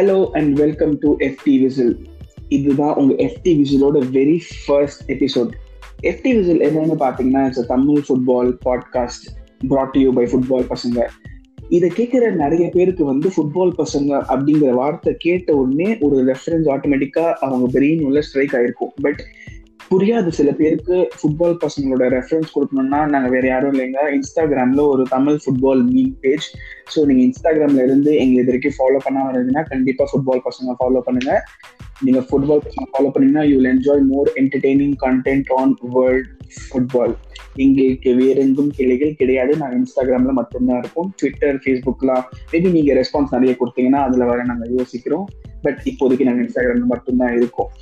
Hello and welcome to FT whistle இதுதான் உங்கள் FT விசிலோட very first episode FT whistle என்னன்னு பார்த்தீங்கன்னா it's Tamil football podcast brought you by football பசங்க. இதை கேட்குற நிறைய பேருக்கு வந்து ஃபுட்பால் பசங்க அப்படிங்கிற வார்த்தை கேட்ட உடனே ஒரு ரெஃபரன்ஸ் ஆட்டோமேட்டிக்கா அவங்க பிரெயின் உள்ள ஸ்ட்ரைக் ஆயிருக்கும். பட் புரியாத சில பேருக்கு ஃபுட்பால் பசங்களோட ரெஃபரன்ஸ் கொடுக்கணும்னா நாங்கள் வேற யாரும் இல்லைங்க. இன்ஸ்டாகிராம்ல ஒரு Tamil football meme page so நீங்க இன்ஸ்டாகிராம்ல இருந்து எங்க இது வரைக்கும் ஃபாலோ பண்ண வருதுன்னா கண்டிப்பா ஃபுட்பால் பசங்க ஃபாலோ பண்ணுங்க. நீங்க ஃபுட்பால் பசங்க ஃபாலோ பண்ணீங்கன்னா you will enjoy more entertaining content on world football எங்களுக்கு வேறெங்கும் கிளைகள் கிடையாது. நாங்கள் இன்ஸ்டாகிராம்ல மட்டும்தான் இருப்போம். ட்விட்டர் ஃபேஸ்புக்லாம் மேபி நீங்க ரெஸ்பான்ஸ் நிறைய கொடுத்தீங்கன்னா அதுல வர நாங்கள் யோசிக்கிறோம். பட் இப்போதைக்கு நாங்கள் இன்ஸ்டாகிராம்ல மட்டும்தான் இருக்கோம்.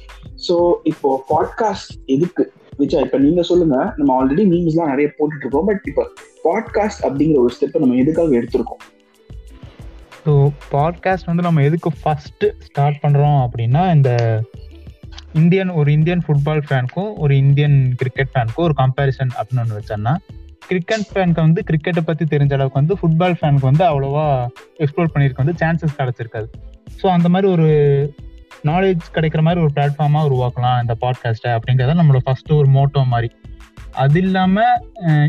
ஸோ இப்போ பாட்காஸ்ட் எதுக்கு? விச்சா இப்ப நீங்க சொல்லுங்க. நம்ம ஆல்ரெடி மீம்ஸ்லாம் நிறைய போட்டுட்டு இருக்கோம் பட் இப்போ பாட்காஸ்ட் அப்படிங்கிற ஒரு ஸ்டெப் நம்ம எதுக்காக எடுத்திருக்கோம்? ஸோ பாட்காஸ்ட் வந்து நம்ம எதுக்கு ஃபர்ஸ்ட் ஸ்டார்ட் பண்றோம் அப்படின்னா இந்த இந்தியன் ஒரு இந்தியன் ஃபுட்பால் ஃபேனுக்கும் ஒரு இந்தியன் கிரிக்கெட் ஃபேனுக்கும் ஒரு கம்பேரிசன் அப்படின்னு ஒன்று வச்சோன்னா கிரிக்கெட் ஃபேனுக்கு வந்து கிரிக்கெட்டை பற்றி தெரிஞ்ச அளவுக்கு வந்து ஃபுட்பால் ஃபேனுக்கு வந்து அவ்வளோவா எக்ஸ்ப்ளோர் பண்ணியிருக்க வந்து சான்சஸ் கிடச்சிருக்காது. ஸோ அந்த மாதிரி ஒரு நாலேஜ் கிடைக்கிற மாதிரி ஒரு பிளாட்ஃபார்மாக உருவாக்கலாம் இந்த பாட்காஸ்ட்டை அப்படிங்கிறத நம்மளோட ஃபர்ஸ்ட் ஒரு மோட்டோ மாதிரி. அது இல்லாம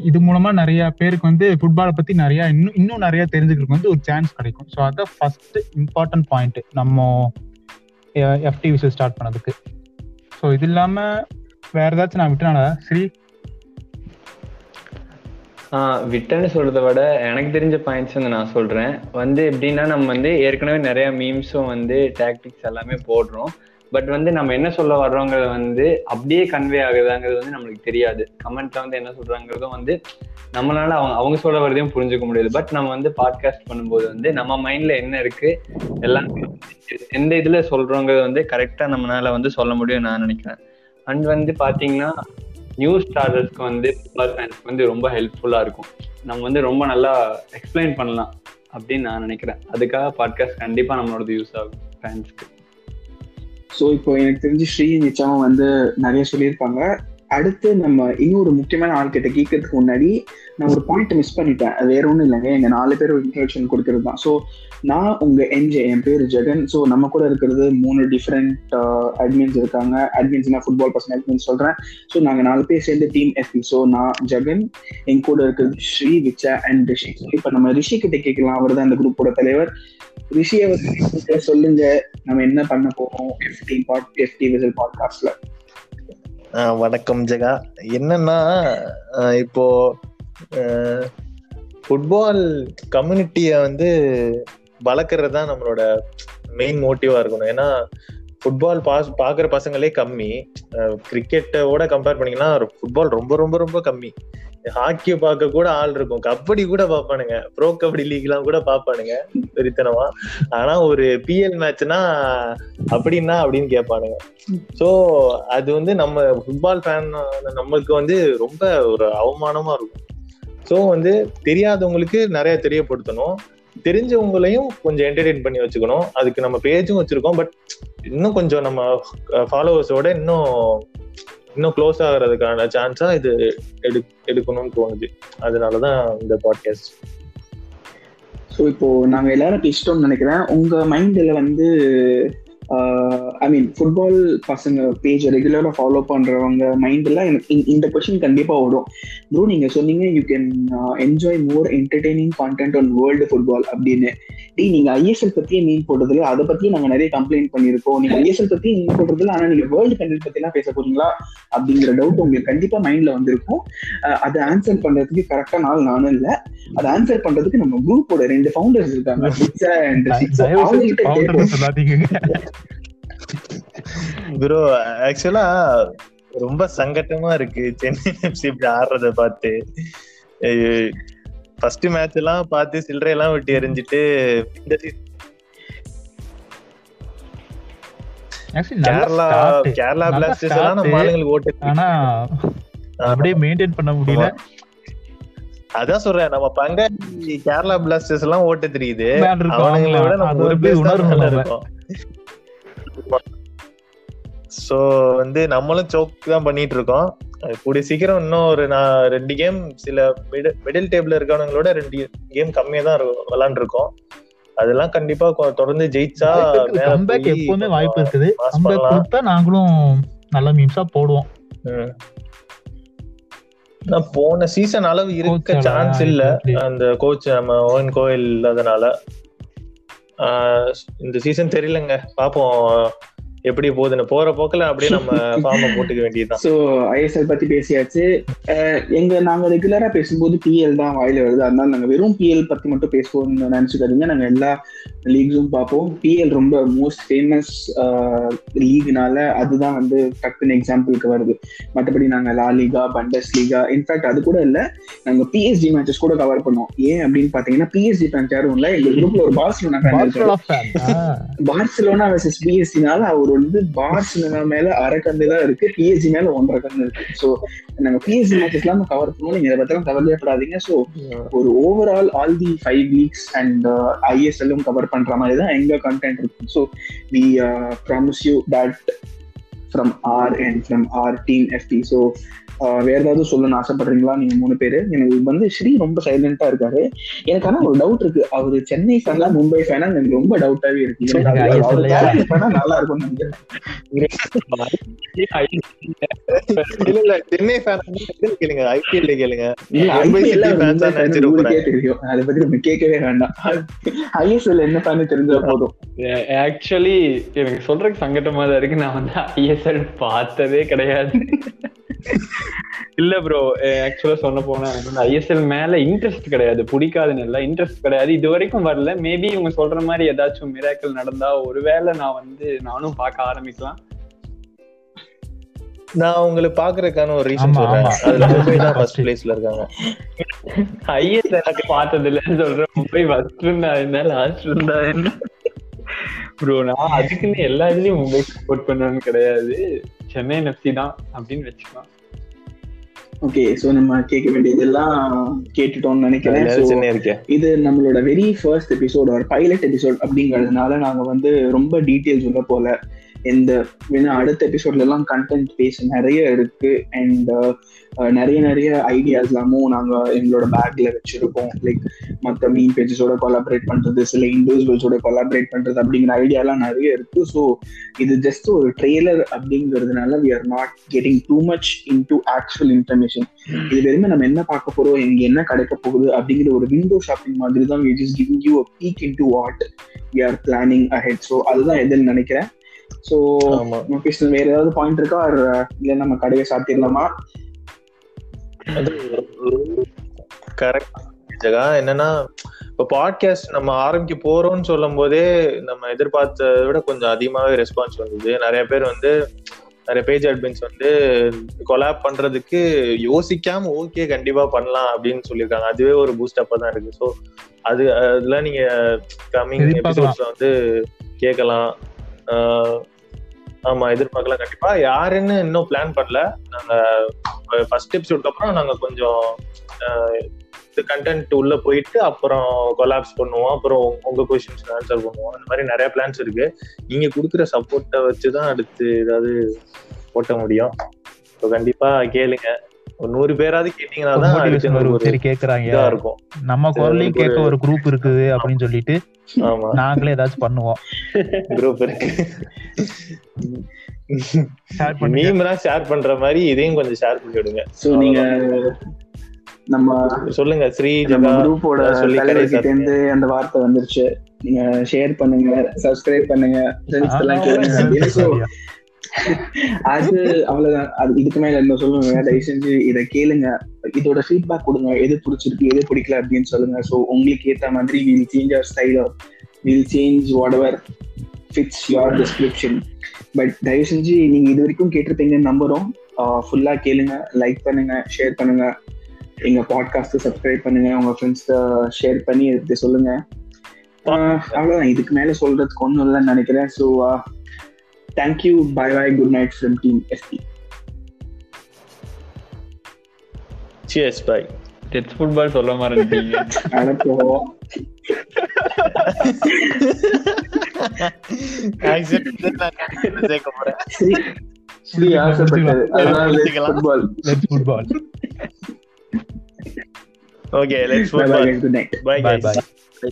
இது மூலமா நிறைய பேருக்கு வந்து ஃபுட்பாலை பத்தி நிறைய இன்னும் இன்னும் நிறைய தெரிஞ்சுக்கிறதுக்கு வந்து ஒரு சான்ஸ் கிடைக்கும். ஸோ அதான் ஃபர்ஸ்ட் இம்பார்ட்டன்ட் பாயிண்ட் நம்ம எஃப்டி விஷயம் ஸ்டார்ட் பண்ணதுக்கு. ஸோ இது இல்லாம வேற ஏதாச்சும் நான் விட்டுனால ஸ்ரீ விட்டன்னு சொல்றதை விட எனக்கு தெரிஞ்ச பாயிண்ட்ஸ் வந்து நான் சொல்றேன். வந்து எப்படின்னா நம்ம வந்து ஏற்கனவே நிறைய மீம்ஸும் வந்து டாக்டிக்ஸ் எல்லாமே போடுறோம். பட் வந்து நம்ம என்ன சொல்ல வர்றோங்கிறது வந்து அப்படியே கன்வே ஆகுதாங்கிறது வந்து நம்மளுக்கு தெரியாது. கமெண்ட்ல வந்து என்ன சொல்றாங்கிறதும் வந்து நம்மளால அவங்க அவங்க சொல்ல வரதையும் புரிஞ்சுக்க முடியாது. பட் நம்ம வந்து பாட்காஸ்ட் பண்ணும்போது வந்து நம்ம மைண்ட்ல என்ன இருக்கு எல்லாமே எந்த இதுல சொல்றோங்கிறது வந்து கரெக்டா நம்மளால வந்து சொல்ல முடியும் நான் நினைக்கிறேன். அண்ட் வந்து பாத்தீங்கன்னா நியூ ஸ்டார்டர்ஸ்க்கு வந்து ஃபுட்பால் ஃபேன்ஸ்க்கு வந்து ரொம்ப ஹெல்ப்ஃபுல்லாக இருக்கும். நம்ம வந்து ரொம்ப நல்லா எக்ஸ்பிளைன் பண்ணலாம் அப்படின்னு நான் நினைக்கிறேன். அதுக்காக பாட்காஸ்ட் கண்டிப்பாக நம்மளோட யூஸ் ஆகும் ஃபேன்ஸ்க்கு ஸோ இப்போ எனக்கு தெரிஞ்சு ஸ்ரீ நிச்சாவும் வந்து நிறைய சொல்லியிருப்பாங்க அடுத்து நம்ம இன்னொரு முக்கியமான ஆள் கிட்ட கேட்கறதுக்கு முன்னாடி நான் ஒரு பாயிண்ட் மிஸ் பண்ணிட்டேன். அது வேற ஒன்றும் இல்லைங்க. எங்க நாலு பேர் ஒரு இன்ட்ரடக்ஷன் கொடுக்கறது தான். ஸோ நான் உங்க என்ஜே என் பேர் ஜெகன். ஸோ நம்ம கூட இருக்கிறது மூணு டிஃப்ரெண்ட் அட்மின்ஸ் இருக்காங்க. அட்மின்ஸ்னா ஃபுட்பால் பர்சன் அட்மின்ஸ் சொல்றேன். ஸோ நாங்கள் நாலு பேர் சேர்ந்து டீம் எஃபி ஸோ நான் ஜெகன் என் கூட இருக்கிறது ஸ்ரீ விச்சா அண்ட் ரிஷி. இப்போ நம்ம ரிஷி கிட்ட கேட்கலாம். அவர் தான் இந்த குரூப்போட தலைவர். ரிஷியை சொல்லுங்க. நம்ம என்ன பண்ண போறோம்? எஃப்டி பாட் எஃப்டி விசில் பாட்காஸ்ட்ல வணக்கம் ஜெகா. என்னன்னா இப்போ ஃபுட்பால் கம்யூனிட்டியை வந்து வளர்க்கறது தான் நம்மளோட மெயின் மோட்டிவா இருக்கணும். ஏன்னா ஃபுட்பால் பாஸ் பார்க்குற பசங்களே கம்மி. கிரிக்கெட்டோட கம்பேர் பண்ணீங்கன்னா ஃபுட்பால் ரொம்ப ரொம்ப ரொம்ப கம்மி. ஹாக்கியை பார்க்க கூட ஆள் இருக்கும். கபடி கூட பார்ப்பானுங்க. ப்ரோ கபடி லீக் எல்லாம் கூட பார்ப்பானுங்க. வெறித்தனமா. ஆனா ஒரு பிஎல் மேட்ச்னா அப்படின்னா அப்படின்னு கேட்பானுங்க. சோ அது வந்து நம்ம ஃபுட்பால் ஃபேன் நம்மளுக்கு வந்து ரொம்ப ஒரு அவமானமா இருக்கும். சோ வந்து தெரியாதவங்களுக்கு நிறைய தெரியப்படுத்தணும். தெரிஞ்சவங்களையும் கொஞ்சம் என்டர்டெயின் பண்ணி வச்சுக்கணும். அதுக்கு நம்ம பேஜும் வச்சிருக்கோம். பட் இன்னும் கொஞ்சம் நம்ம ஃபாலோவர்ஸோட இன்னும் இன்னும் க்ளோஸ் ஆகுறதுக்கான சான்ஸா இது எடு எடுக்கணும்னு தோணுது. அதனாலதான் இந்த பாட்காஸ்ட் ஸோ இப்போ நாங்க எல்லாரும் பேசிட்டோம்னு நினைக்கிறேன். உங்க மைண்ட்ல வந்து ஐ மீன் ஃபுட்பால் பசங்க பேஜ் ரெகுலரா ஃபாலோ பண்றவங்க மைண்ட்ல எனக்கு இந்த கொஸ்டின் கண்டிப்பா ஓடும். ப்ரோ நீங்க சொன்னீங்க you can enjoy more entertaining content on world football அப்படின்னு. டீ நீங்க ஐஎஸ்எல் பத்தியே மீன் போடுறதுல அதை பத்தி நாங்க நிறைய கம்ப்ளைண்ட் பண்ணிருக்கோம் நீங்க ஐஎஸ்எல் பத்தி மீன் போடுறதுல ஆனா நீங்க வேர்ல்டு கண்டென்ட் எல்லாம் பேச போறீங்களா? அப்படிங்கிற டவுட் உங்களுக்கு கண்டிப்பா மைண்ட்ல வந்திருக்கும். அதை ஆன்சர் பண்றதுக்கு கரெக்டா நாள் நானும் இல்ல. அதை ஆன்சர் பண்றதுக்கு நம்ம குரூப்போட ரெண்டு ஃபவுண்டர்ஸ் இருக்காங்க. ப்ரோ ஆக்சுவலா ரொம்ப சங்கட்டமா இருக்கு. சென்னை எஃப்சி இப்படி ஆடுறத பார்த்து. ஃபர்ஸ்ட் மேட்ச் எல்லாம் பார்த்து சில்லறை எல்லாம் விட்டு எரிஞ்சிட்டு இந்த கேரளா கேரளா பிளாஸ்டர்ஸ் எல்லாம் நம்ம ஆளுங்களுக்கு ஓட்டு ஆனா அப்படியே மெயின்டைன் பண்ண முடியல. அதான் சொல்றேன் நம்ம பங்க கேரளா பிளாஸ்டர்ஸ் எல்லாம் ஓட்ட தெரியுது. அவனுங்களை விட நம்ம ஒரு உணர்வு. இருக்கும். சோ வந்து நம்மளும் சோக் தான் பண்ணிட்டு இருக்கோம் கூடிய சீக்கிரம் இன்னும் ஒரு நான் ரெண்டு கேம் சில மிடில் டேபிள் இருக்கவங்களோட ரெண்டு கேம் கம்மியா தான் இருக்கோம் அதெல்லாம் கண்டிப்பா தொடர்ந்து ஜெயிச்சா கம்பேக் எப்பவுமே வாய்ப்பு இருக்குது. கம்பேக். கொடுத்தா நாங்களும் நல்ல மீம்ஸா போடுவோம். போன சீசன் அளவு இருக்க சான்ஸ் இல்ல. அந்த கோச் நம்ம ஓவன் கோயில் இல்லாதனால ஆஹ் இந்த சீசன் தெரியலங்க. பாப்போம். எப்படி போகுதுன்னு. போற போக்குல அப்படியே நம்ம ஃபார்ம போட்டுக்க வேண்டியதுதான். ஸோ ஐஎஸ்எல் பத்தி பேசியாச்சு. எங்க நாங்க ரெகுலரா பேசும்போது பிஎல் தான் வாயில வருது. அதனால நாங்க வெறும் பிஎல் பத்தி மட்டும் பேசுவோம்னு நினைச்சுக்காதீங்க. நாங்க எல்லா லீக்ஸும் பார்ப்போம். பிஎல் ரொம்ப மோஸ்ட் ஃபேமஸ் லீக்னால அதுதான் வந்து டக்குன்னு எக்ஸாம்பிளுக்கு வருது. மற்றபடி நாங்க La Liga Bundesliga in fact அது கூட இல்ல. நாங்க பிஎஸ்ஜி மேட்சஸ் கூட கவர் பண்ணுவோம் ஏன் அப்படின்னு பாத்தீங்கன்னா பிஎஸ்ஜி ஃபேன் யாரும் இல்ல. எங்க குரூப்ல ஒரு பார்சலோனா. பார்சிலோனா வர்சஸ் பிஎஸ்சினால அவர் வந்து பார்சிலோனா மேல அரை கண்டு தான் இருக்கு. பிஎஸ்சி மேல ஒன்றரை கண்டு இருக்கு. சோ நாங்க பிஎஸ்சி மேட்சஸ் எல்லாம் கவர் பண்ணுவோம். நீங்க இதை பத்திலாம் கவலையப்படாதீங்க சோ ஒரு overall all the five weeks and ஐஎஸ்எல்லும் cover பண்ற மாதிரி தான் எங்க கண்டென்ட் இருக்கும். So we promise you that from our and from our team FT so வேற ஏதாவது சொல்லணும்னு ஆசைப்படுறீங்களா? நீங்க மூணு பேரு. எனக்கு வந்து ஸ்ரீ ரொம்ப சைலண்டா இருக்காரு. எனக்கு ஆனா ஒரு டவுட் இருக்கு. அவரு சென்னை ஃபேனா மும்பை ஃபேனா எனக்கு ரொம்ப டவுட்டாவே இருக்கு. நல்லா இருக்கும்னு நினைக்கிறேன். இல்ல இல்ல. சென்னை ஃபேன் கேளுங்க? ஐபிஎல் கேளுங்க. மும்பை சிட்டி தெரியும். அதை பத்தி நம்ம கேட்கவே வேண்டாம். ஐஎஸ்எல் என்ன ஃபேன் தெரிஞ்சா போதும்? ஆக்சுவலி எனக்கு சொல்றதுக்கு சங்கட்டமா தான் இருக்கு. நான் வந்து ஐஎஸ்எல் பார்த்ததே கிடையாது. இல்ல ப்ரோ ஆக்சுவலா சொன்ன போனா எனக்கு வந்து ஐஎஸ்எல் மேல இன்ட்ரெஸ்ட் கிடையாது. பிடிக்காதுன்னு இல்ல. இன்ட்ரெஸ்ட் கிடையாது. இது வரைக்கும் வரல. மேபி இவங்க சொல்ற மாதிரி ஏதாச்சும் மிராக்கள் நடந்தா ஒருவேளை நான் வந்து நானும் பார்க்க ஆரம்பிக்கலாம். நான் உங்களுக்கு பாக்குறதுக்கான ஒரு ரீசன் சொல்றேன். அதுல மும்பை தான். ஃபர்ஸ்ட் பிளேஸ்ல இருக்காங்க. ஐஎஸ்எல் பார்த்தது இல்லைன்னு சொல்றேன். மும்பை ஃபர்ஸ்ட் இருந்தா என்ன லாஸ்ட் இருந்தா என்ன? ப்ரோ நான் அதுக்குன்னு எல்லா இதுலயும் மும்பை சப்போர்ட் பண்ணணும்னு கிடையாது. சென்னை எஃப்சி தான் அப்படின்னு வச்சுக்கலாம். ஓகே சோ நம்ம கேட்க வேண்டியதெல்லாம் கேட்டுட்டோம்னு நினைக்கிறேன். இருக்கேன். இது நம்மளோட வெரி ஃபர்ஸ்ட் எபிசோட் ஒரு பைலட் எபிசோட் அப்படிங்கிறதுனால நாங்க வந்து ரொம்ப டீட்டெயில்ஸ் உள்ள போல. இந்த uh, அடுத்த எபிசோட்ல எல்லாம் கண்டென்ட் பேச நிறைய இருக்கு. அண்ட் uh, uh, நிறைய நிறைய ஐடியாஸ் எல்லாமும் நாங்க எங்களோட பேக்ல வச்சிருக்கோம். லைக் மற்ற மீன் பேஜஸோட கொலாபரேட் பண்றது சில இண்டிவிஜுவல்ஸோட கொலாபரேட் பண்றது அப்படிங்கிற ஐடியா எல்லாம் நிறைய இருக்கு. ஸோ இது ஜஸ்ட் ஒரு ட்ரெய்லர் அப்படிங்கிறதுனால we are not getting too much into actual information இது வெறுமே நம்ம என்ன பார்க்க போறோம் இங்க என்ன கிடைக்க போகுது அப்படிங்கிற ஒரு விண்டோ ஷாப்பிங் மாதிரி தான் we just giving you a peek into what we are planning ahead so அதுதான் எதுன்னு நினைக்கிறேன். ஸோ ஆமா. கிருஷ்ணன் வேற ஏதாவது பாயிண்ட் இருக்கா? Or, இல்ல நம்ம கடையை சாத்திடலாமா? கரெக்ட் ஜெகா என்னன்னா இப்ப பாட்காஸ்ட் நம்ம ஆரம்பிக்க போறோம்னு சொல்லும் போதே நம்ம எதிர்பார்த்ததை விட கொஞ்சம் அதிகமாவே ரெஸ்பான்ஸ் வந்தது. நிறைய பேர் வந்து நிறைய பேஜ் அட்மின்ஸ் வந்து கொலாப் பண்றதுக்கு யோசிக்காம ஓகே கண்டிப்பா பண்ணலாம் அப்படின்னு சொல்லியிருக்காங்க. அதுவே ஒரு பூஸ்ட் அப்பா தான் இருக்கு. ஸோ அது அதெல்லாம் நீங்க கம்மிங். எபிசோட்ஸ்ல வந்து கேட்கலாம். ஆமா எதிர்பார்க்கலாம். கண்டிப்பா. யாருன்னு இன்னும் பிளான் பண்ணல. நாங்க ஃபர்ஸ்ட் எபிசோட்க்கு அப்புறம் நாங்க கொஞ்சம் கண்டென்ட் உள்ள போயிட்டு அப்புறம் கொலாப்ஸ் பண்ணுவோம். அப்புறம் உங்க கொஸ்டின்ஸ் ஆன்சர் பண்ணுவோம். அந்த மாதிரி நிறைய பிளான்ஸ் இருக்கு. நீங்க கொடுக்குற சப்போர்ட்டை வச்சுதான் அடுத்து ஏதாவது ஓட்ட முடியும். ஸோ கண்டிப்பா கேளுங்க. ஒரு நூறு பேராவது கேட்டீங்கன்னா தான் சரி கேக்குறாங்க. இதா இருக்கும். நம்ம குரலையும் கேட்க ஒரு குரூப் இருக்குது அப்படின்னு சொல்லிட்டு நாங்களே ஏதாச்சும் பண்ணுவோம். குரூப் இருக்கு. ஷேர் பண்ணி மீம் தான் ஷேர் பண்ற மாதிரி இதையும் கொஞ்சம் ஷேர் பண்ணி விடுங்க ஸோ நீங்க நம்ம சொல்லுங்க ஸ்ரீ நம்ம குரூப்போட ஏதாவது சொல்லி தலைவர் கடைசி கிட்ட இருந்து அந்த வார்த்தை வந்துருச்சு. நீங்க ஷேர் பண்ணுங்க சப்ஸ்கிரைப் பண்ணுங்க அது அவ்வளவுதான். அது இதுக்கு மேல என்ன சொல்லுங்க. தயவு செஞ்சு இதை கேளுங்க. இதோட ஃபீட்பேக் கொடுங்க. எது பிடிச்சிருக்கு எது பிடிக்கல அப்படின்னு சொல்லுங்க. ஸோ உங்களுக்கு ஏத்த மாதிரி will change our style will change whatever fits your description but தயவு செஞ்சு நீங்க இது வரைக்கும் கேட்டிருப்பீங்கன்னு நம்புறோம். ஃபுல்லா கேளுங்க. லைக் பண்ணுங்க ஷேர் பண்ணுங்க. எங்க பாட்காஸ்ட் சப்ஸ்கிரைப் பண்ணுங்க. உங்க ஃப்ரெண்ட்ஸ் ஷேர் பண்ணி எடுத்து சொல்லுங்க. அவ்வளவுதான். இதுக்கு மேல சொல்றதுக்கு ஒன்றும் இல்லைன்னு நினைக்கிறேன். So thank you bye bye good night from team SP cheers bye death football சொல்ல மறந்துட்டீங்க அனுப்போ சேர்க்க போறேன் ஸ்ரீ ஸ்ரீ ஆசைப்பட்டது அதனால football let's football okay let's bye bye football good night bye bye bye bye